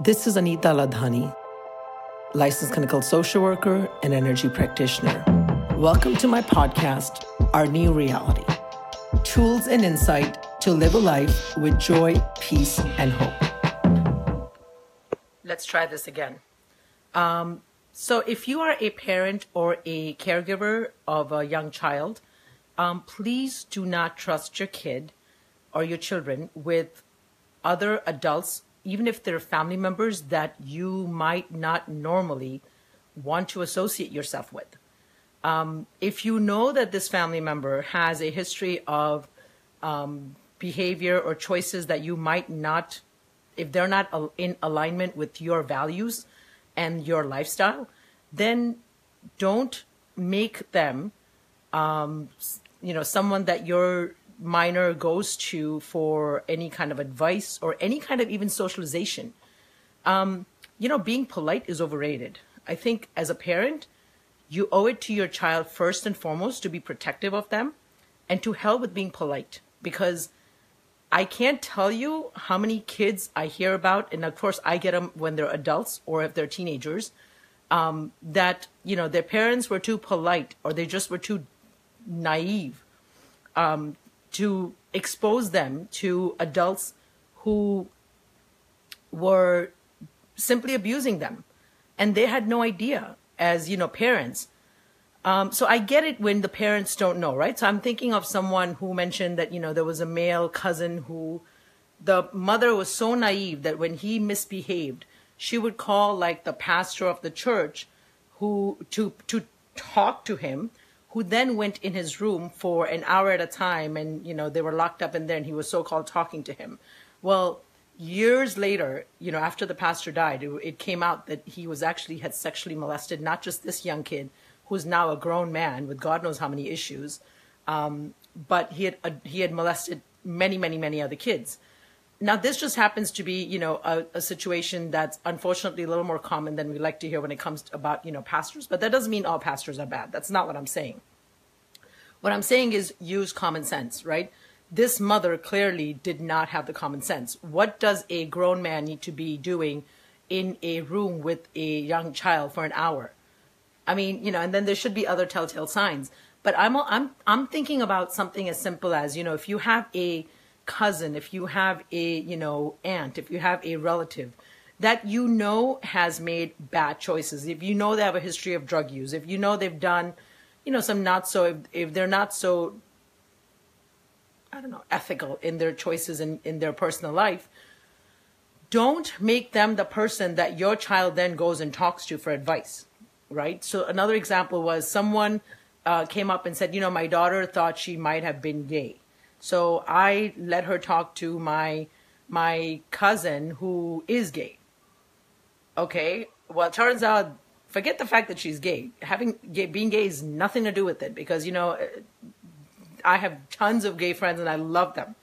This is Anita Ladhani, licensed clinical social worker and energy practitioner. Welcome to my podcast, Our New Reality Tools and Insight to Live a Life with Joy, Peace, and Hope. Let's try this again. Um, so, if you are a parent or a caregiver of a young child, um, please do not trust your kid or your children with other adults even if they're family members that you might not normally want to associate yourself with. Um, if you know that this family member has a history of um, behavior or choices that you might not, if they're not in alignment with your values and your lifestyle, then don't make them, um, you know, someone that you're minor goes to for any kind of advice or any kind of even socialization. Um, you know, being polite is overrated. I think as a parent, you owe it to your child first and foremost to be protective of them and to help with being polite because I can't tell you how many kids I hear about, and of course I get them when they're adults or if they're teenagers, um, that you know their parents were too polite or they just were too naive um, to expose them to adults who were simply abusing them. And they had no idea as you know parents. Um, so i get it when the parents don't know right? So i'm thinking of someone who mentioned that you know there was a male cousin who the mother was so naive that when he misbehaved she would call like the pastor of the church who to to talk to him who then went in his room for an hour at a time and you know they were locked up in there and he was so-called talking to him. Well years later you know after the pastor died it, it, came out that he was actually had sexually molested not just this young kid who's now a grown man with god knows how many issues um, but he had uh, he had molested many many many other kids now this just happens to be you know a, a, situation that's unfortunately a little more common than we like to hear when it comes to, about you know pastors but that doesn't mean all pastors are bad. That's not what i'm saying. What i'm saying is use common sense right? This mother clearly did not have the common sense. What does a grown man need to be doing in a room with a young child for an hour? I mean you know and then there should be other telltale signs. But i'm i'm i'm thinking about something as simple as you know if you have a cousin, if you have a, you know, aunt, if you have a relative that you know has made bad choices, if you know they have a history of drug use, if you know they've done, you know, some not so, if, if they're not so, I don't know, ethical in their choices in, in their personal life, don't make them the person that your child then goes and talks to for advice, right? So another example was someone uh, came up and said, you know, my daughter thought she might have been gay so I let her talk to my my cousin who is gay. Okay, well, it turns out, forget the fact that she's gay. Having gay, being gay is nothing to do with it because you know, I have tons of gay friends and I love them,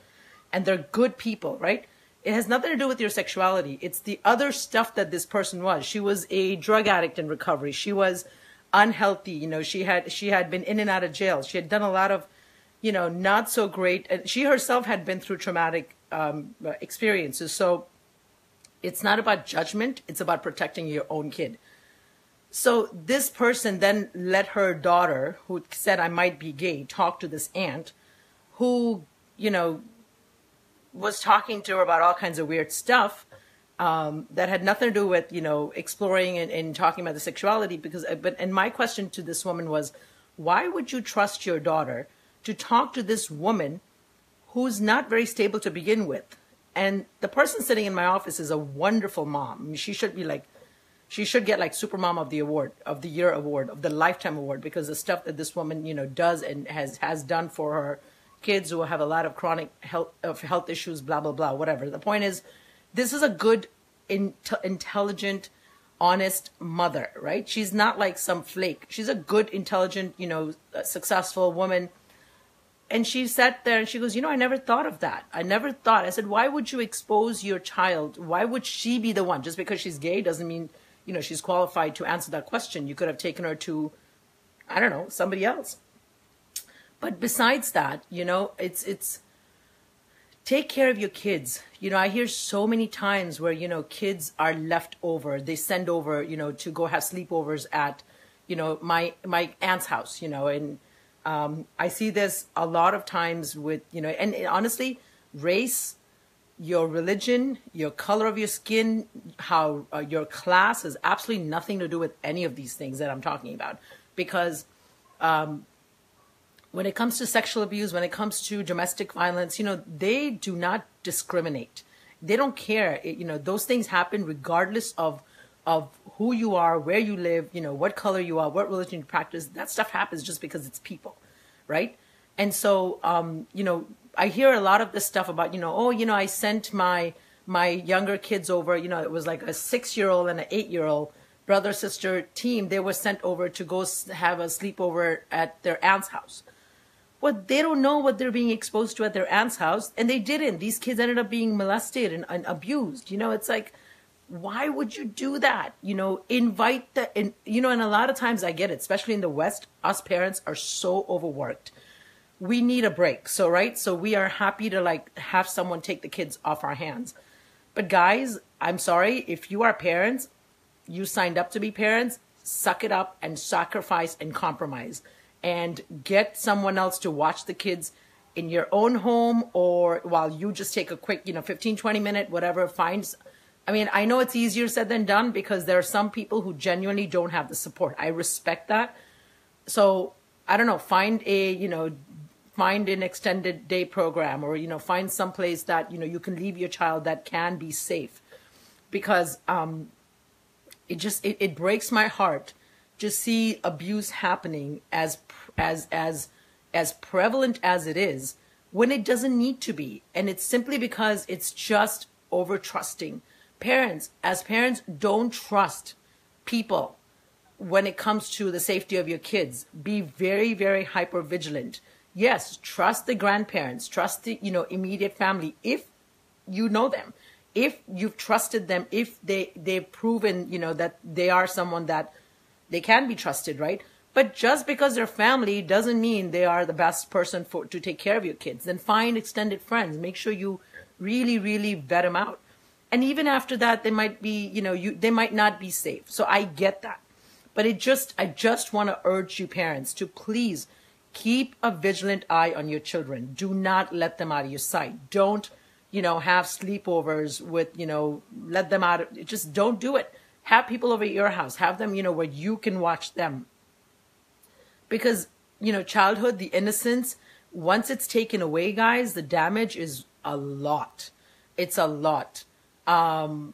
and they're good people, right? It has nothing to do with your sexuality. It's the other stuff that this person was. She was a drug addict in recovery. She was unhealthy. You know, she had she had been in and out of jail. She had done a lot of you know, not so great. And she herself had been through traumatic um, experiences. So it's not about judgment, it's about protecting your own kid. So this person then let her daughter, who said, I might be gay, talk to this aunt who, you know, was talking to her about all kinds of weird stuff. Um, that had nothing to do with you know exploring and, and, talking about the sexuality because uh, but and my question to this woman was why would you trust your daughter to talk to this woman who's not very stable to begin with. And the person sitting in my office is a wonderful mom. She should be like, she should get like super mom of the award, of the year award, of the lifetime award, because the stuff that this woman, you know, does and has has done for her kids who have a lot of chronic health of health issues, blah blah blah, whatever. The point is, this is a good, in, intelligent, honest mother, right? She's not like some flake. She's a good, intelligent, you know, successful woman and she sat there and she goes, You know, I never thought of that. I never thought. I said, Why would you expose your child? Why would she be the one? Just because she's gay doesn't mean, you know, she's qualified to answer that question. You could have taken her to, I don't know, somebody else. But besides that, you know, it's, it's, take care of your kids. You know, I hear so many times where, you know, kids are left over. They send over, you know, to go have sleepovers at, you know, my my aunt's house, you know, and um, I see this a lot of times with, you know, and, honestly, race, your religion, your color of your skin, how uh, your class has absolutely nothing to do with any of these things that I'm talking about. Because um, when it comes to sexual abuse, when it comes to domestic violence, you know, they do not discriminate. They don't care. It, you know, those things happen regardless of of who you are, where you live, you know, what color you are, what religion you practice. That stuff happens just because it's people, right? And so, um, you know, I hear a lot of this stuff about, you know, oh, you know, I sent my my younger kids over. You know, it was like a six year old and an eight year old brother sister team. They were sent over to go have a sleepover at their aunt's house. Well, they don't know what they're being exposed to at their aunt's house, and they didn't. These kids ended up being molested and, and abused. You know, it's like why would you do that? You know, invite the, and, you know, and a lot of times I get it, especially in the West, us parents are so overworked. We need a break. So, right. So we are happy to like have someone take the kids off our hands. But guys, I'm sorry. If you are parents, you signed up to be parents, suck it up and sacrifice and compromise and get someone else to watch the kids in your own home or while you just take a quick, you know, 15, 20 minute, whatever, finds I mean, I know it's easier said than done because there are some people who genuinely don't have the support. I respect that. So I don't know, find a, you know, find an extended day program or, you know, find some place that, you know, you can leave your child that can be safe. Because um, it just, it, it breaks my heart to see abuse happening as, as, as, as prevalent as it is when it doesn't need to be. And it's simply because it's just over trusting parents, as parents, don't trust people when it comes to the safety of your kids. Be very, very hyper vigilant. Yes, trust the grandparents, trust the you know immediate family if you know them, if you've trusted them, if they they've proven you know that they are someone that they can be trusted, right? But just because they're family doesn't mean they are the best person for to take care of your kids. Then find extended friends. Make sure you really, really vet them out and even after that they might be you know you they might not be safe. So i get that. But it just i just want to urge you parents to please keep a vigilant eye on your children. Do not let them out of your sight. Don't you know have sleepovers with you know let them out of, just don't do it. Have people over at your house. Have them you know where you can watch them. Because you know childhood the innocence once it's taken away guys the damage is a lot. It's a lot um,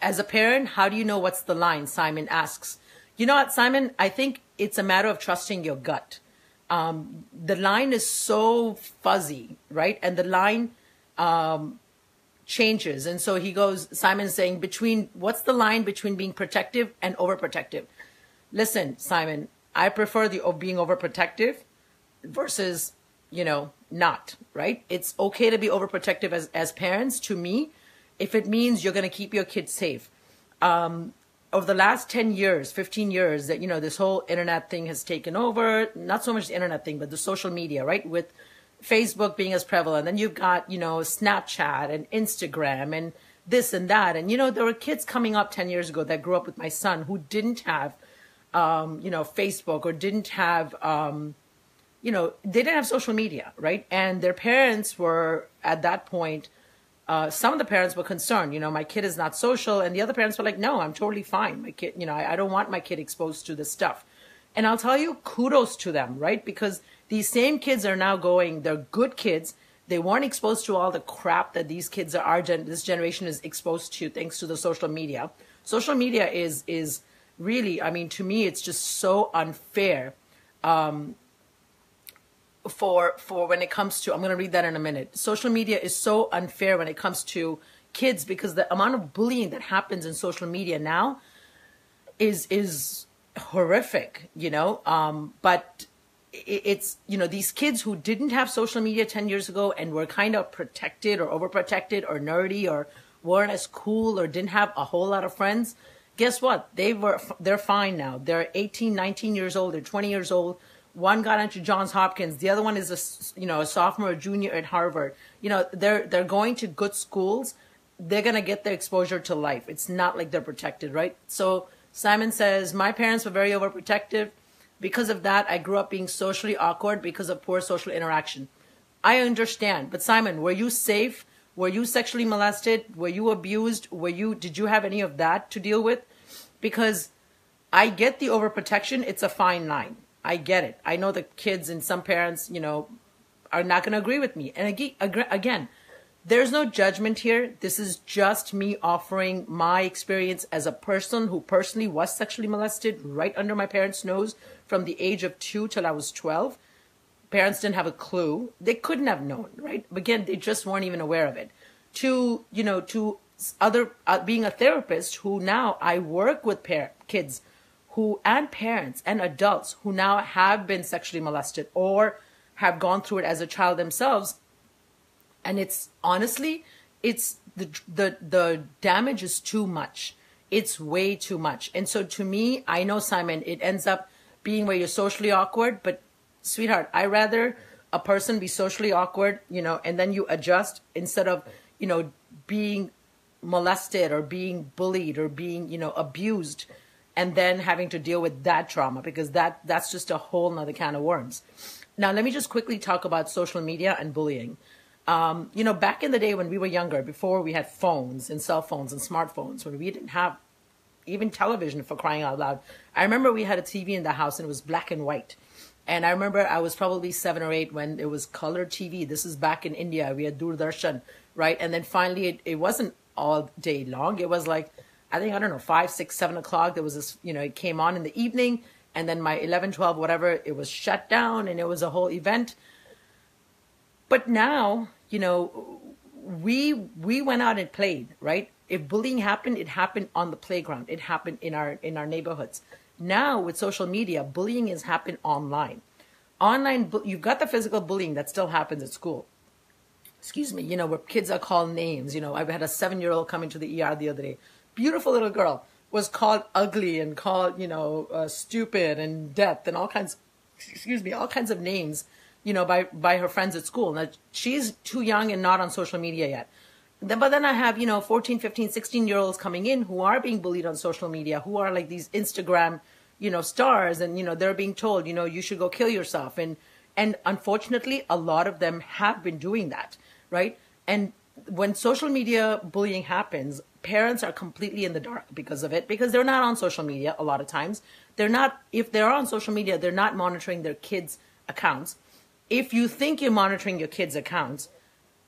as a parent, how do you know what's the line? Simon asks. You know what, Simon? I think it's a matter of trusting your gut. Um, the line is so fuzzy, right? And the line um, changes. And so he goes, Simon's saying, between what's the line between being protective and overprotective? Listen, Simon, I prefer the being overprotective versus, you know, not, right? It's okay to be overprotective as, as parents to me if it means you're going to keep your kids safe. Um, over the last 10 years, 15 years, that, you know, this whole internet thing has taken over, not so much the internet thing, but the social media, right? With Facebook being as prevalent. Then you've got, you know, Snapchat and Instagram and this and that. And, you know, there were kids coming up 10 years ago that grew up with my son who didn't have, um, you know, Facebook or didn't have, um, you know, they didn't have social media, right? And their parents were at that point uh, some of the parents were concerned, you know, my kid is not social. And the other parents were like, no, I'm totally fine. My kid, you know, I, I don't want my kid exposed to this stuff. And I'll tell you, kudos to them, right? Because these same kids are now going, they're good kids. They weren't exposed to all the crap that these kids are, our gen- this generation is exposed to thanks to the social media. Social media is, is really, I mean, to me, it's just so unfair. Um, for for when it comes to I'm going to read that in a minute. Social media is so unfair when it comes to kids because the amount of bullying that happens in social media now is is horrific, you know. Um, but it's you know these kids who didn't have social media 10 years ago and were kind of protected or overprotected or nerdy or weren't as cool or didn't have a whole lot of friends guess what they were they're fine now they're 18 19 years old they're 20 years old One got into Johns Hopkins. The other one is a you know a sophomore or junior at Harvard. You know they're they're going to good schools. They're gonna get their exposure to life. It's not like they're protected, right? So Simon says my parents were very overprotective. Because of that, I grew up being socially awkward because of poor social interaction. I understand, but Simon, were you safe? Were you sexually molested? Were you abused? Were you did you have any of that to deal with? Because I get the overprotection, it's a fine line. I get it. I know the kids and some parents, you know, are not going to agree with me. And again, there's no judgment here. This is just me offering my experience as a person who personally was sexually molested right under my parents' nose from the age of two till I was 12 parents didn't have a clue. They couldn't have known, right? Again, they just weren't even aware of it. To, you know, to other, uh, being a therapist who now I work with par- kids who, and parents and adults who now have been sexually molested or have gone through it as a child themselves. And it's honestly, it's the, the, the damage is too much. It's way too much. And so to me, I know Simon, it ends up being where you're socially awkward, but sweetheart, I rather a person be socially awkward, you know, and then you adjust instead of, you know, being molested or being bullied or being, you know, abused and then having to deal with that trauma because that that's just a whole nother can of worms. Now, let me just quickly talk about social media and bullying. Um, you know, back in the day when we were younger, before we had phones and cell phones and smartphones, when we didn't have even television for crying out loud, I remember we had a TV in the house and it was black and white. And I remember I was probably seven or eight when it was color TV. This is back in India. We had Doordarshan, right? And then finally, it, it wasn't all day long. It was like, I think, I don't know, five, six, seven o'clock. There was this, you know, it came on in the evening. And then my 11, 12, whatever, it was shut down and it was a whole event. But now, you know, we we went out and played, right? If bullying happened, it happened on the playground. It happened in our in our neighborhoods. Now with social media, bullying is happening online. Online, you've got the physical bullying that still happens at school. Excuse me, you know, where kids are called names. You know, I've had a seven year old come into the ER the other day. Beautiful little girl was called ugly and called, you know, uh, stupid and death and all kinds, excuse me, all kinds of names, you know, by, by her friends at school. Now, she's too young and not on social media yet. But then I have, you know, 14, 15, 16 year olds coming in who are being bullied on social media, who are like these Instagram, you know, stars and, you know, they're being told, you know, you should go kill yourself. And, and unfortunately, a lot of them have been doing that, right? And when social media bullying happens, parents are completely in the dark because of it, because they're not on social media a lot of times. They're not, if they're on social media, they're not monitoring their kids' accounts. If you think you're monitoring your kids' accounts,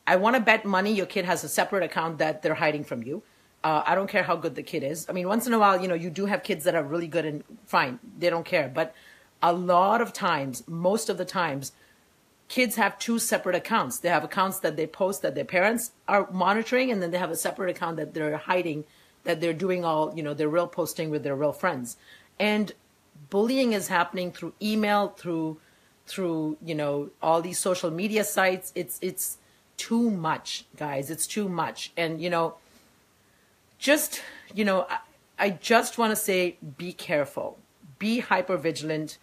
I want to bet money your kid has a separate account that they're hiding from you. Uh, I don't care how good the kid is. I mean, once in a while, you know, you do have kids that are really good and fine. They don't care. But a lot of times, most of the times, kids have two separate accounts. They have accounts that they post that their parents are monitoring, and then they have a separate account that they're hiding, that they're doing all, you know, their real posting with their real friends. And bullying is happening through email, through, through, you know, all these social media sites. It's, it's, too much, guys. It's too much. And, you know, just, you know, I, I just want to say be careful, be hyper vigilant.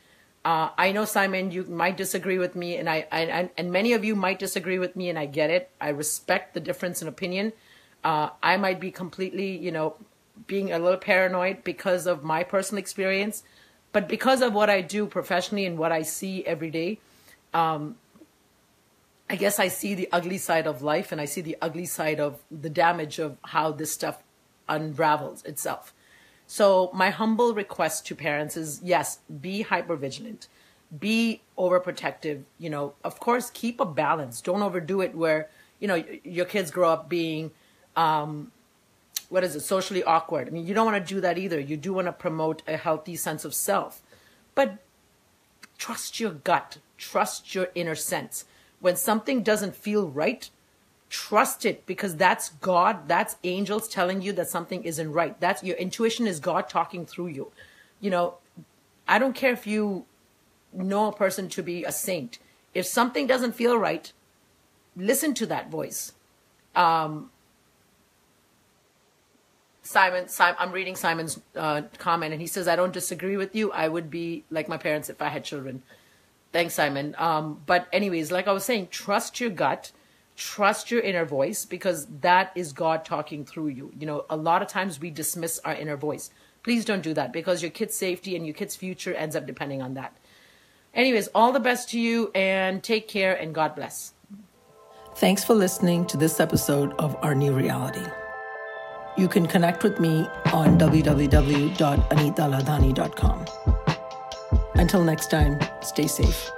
Uh, I know, Simon, you might disagree with me, and I, I, and many of you might disagree with me, and I get it. I respect the difference in opinion. Uh, I might be completely, you know, being a little paranoid because of my personal experience, but because of what I do professionally and what I see every day, um, I guess I see the ugly side of life and I see the ugly side of the damage of how this stuff unravels itself. So my humble request to parents is yes, be hyper vigilant, be overprotective, you know, of course keep a balance. Don't overdo it where, you know, your kids grow up being um, what is it, socially awkward. I mean, you don't want to do that either. You do want to promote a healthy sense of self. But trust your gut, trust your inner sense when something doesn't feel right, trust it because that's God, that's angels telling you that something isn't right. That's your intuition is God talking through you. You know, I don't care if you know a person to be a saint. If something doesn't feel right, listen to that voice. Um, Simon, Simon, I'm reading Simon's uh, comment, and he says, "I don't disagree with you. I would be like my parents if I had children." Thanks, Simon. Um, but anyways, like I was saying, trust your gut, trust your inner voice because that is God talking through you. You know, a lot of times we dismiss our inner voice. Please don't do that because your kid's safety and your kid's future ends up depending on that. Anyways, all the best to you and take care and God bless. Thanks for listening to this episode of Our New Reality. You can connect with me on www.anitaladhani.com. Until next time, stay safe.